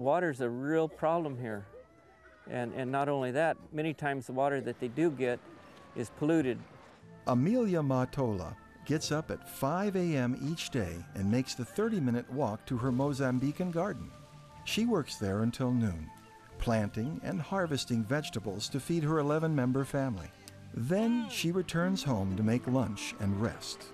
water's a real problem here. And, and not only that, many times the water that they do get is polluted. Amelia Matola gets up at 5 a.m. each day and makes the 30 minute walk to her Mozambican garden. She works there until noon, planting and harvesting vegetables to feed her 11 member family. Then she returns home to make lunch and rest.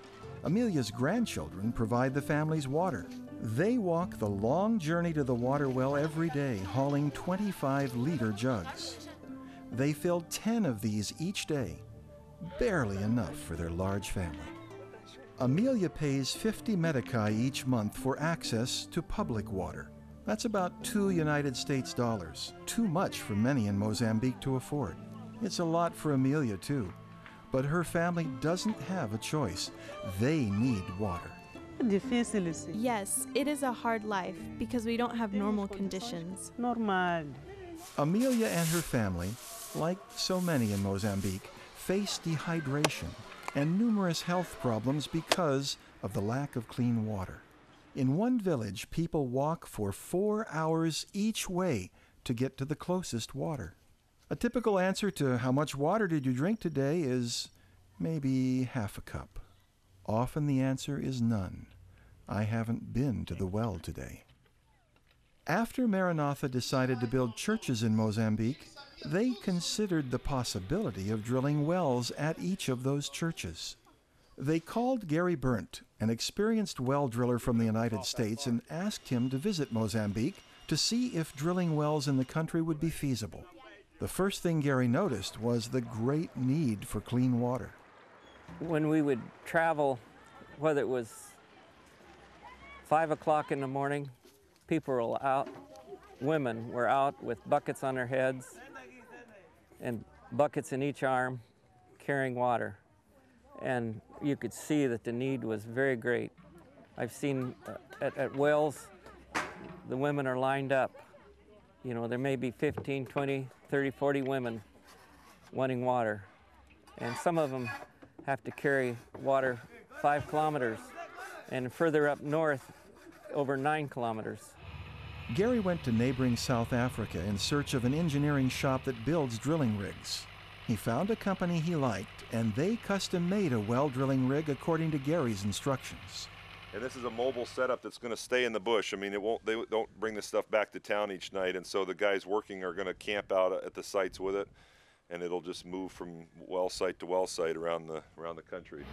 Amelia's grandchildren provide the family's water. They walk the long journey to the water well every day, hauling 25 liter jugs. They fill 10 of these each day, barely enough for their large family. Amelia pays 50 meticais each month for access to public water. That's about two United States dollars, too much for many in Mozambique to afford. It's a lot for Amelia, too. But her family doesn't have a choice. They need water. Difícil, sim. Yes, it is a hard life because we don't have normal conditions. Normal. Amelia and her family, like so many in Mozambique, face dehydration and numerous health problems because of the lack of clean water. In one village, people walk for four hours each way to get to the closest water. A typical answer to how much water did you drink today is maybe half a cup. Often the answer is none. I haven't been to the well today. After Maranatha decided to build churches in Mozambique, they considered the possibility of drilling wells at each of those churches. They called Gary Burnt, an experienced well driller from the United States, and asked him to visit Mozambique to see if drilling wells in the country would be feasible. The first thing Gary noticed was the great need for clean water. When we would travel, whether it was five o'clock in the morning, people were out, women were out with buckets on their heads and buckets in each arm carrying water. And you could see that the need was very great. I've seen uh, at, at wells, the women are lined up. You know, there may be 15, 20, 30, 40 women wanting water. And some of them have to carry water five kilometers and further up north over nine kilometers. Gary went to neighboring South Africa in search of an engineering shop that builds drilling rigs. He found a company he liked, and they custom made a well drilling rig according to Gary's instructions. And this is a mobile setup that's going to stay in the bush. I mean, it won't. They don't bring this stuff back to town each night, and so the guys working are going to camp out at the sites with it, and it'll just move from well site to well site around the around the country.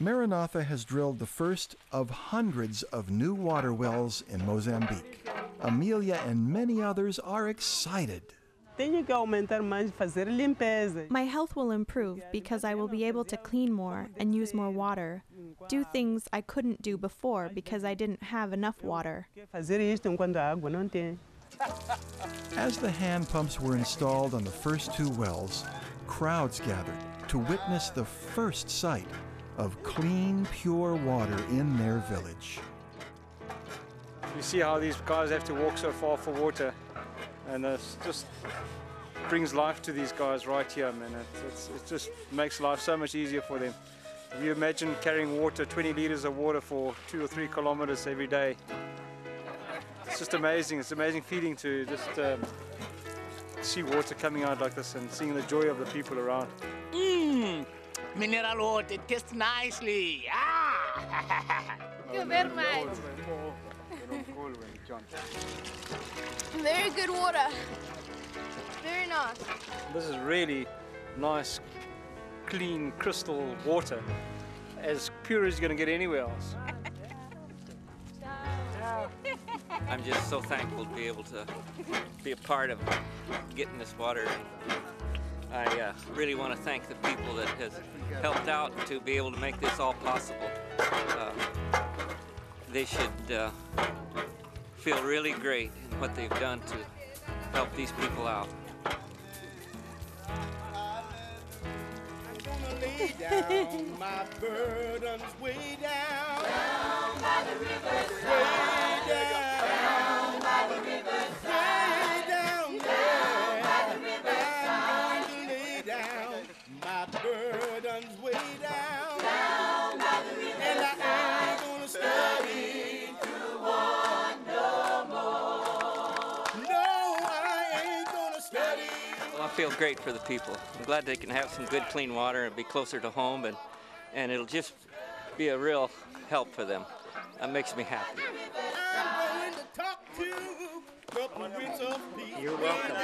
Maranatha has drilled the first of hundreds of new water wells in Mozambique. Amelia and many others are excited. Tenho que aumentar mais, fazer limpeza. My health will improve because I will be able to clean more and use more water, do things I couldn't do before because I didn't have enough water. Fazer isto enquanto a água não tem. As the hand pumps were installed on the first two wells, crowds gathered to witness the first sight of clean, pure water in their village. You see how these guys have to walk so far for water, and it just brings life to these guys right here, man. It, it's, it just makes life so much easier for them. If you imagine carrying water, 20 liters of water for two or three kilometers every day, it's just amazing. It's amazing feeling to just um, see water coming out like this and seeing the joy of the people around. Mmm, mineral water It tastes nicely. Ah! Thank you very much. Very good water. Very nice. This is really nice, clean, crystal water. As pure as you're going to get anywhere else. I'm just so thankful to be able to be a part of getting this water. I uh, really want to thank the people that has helped out to be able to make this all possible. Uh, they should uh, feel really great in what they've done to help these people out. down, my burdens way down, down by the. Way down. feel great for the people. I'm glad they can have some good clean water and be closer to home and, and it'll just be a real help for them. That makes me happy. You're welcome.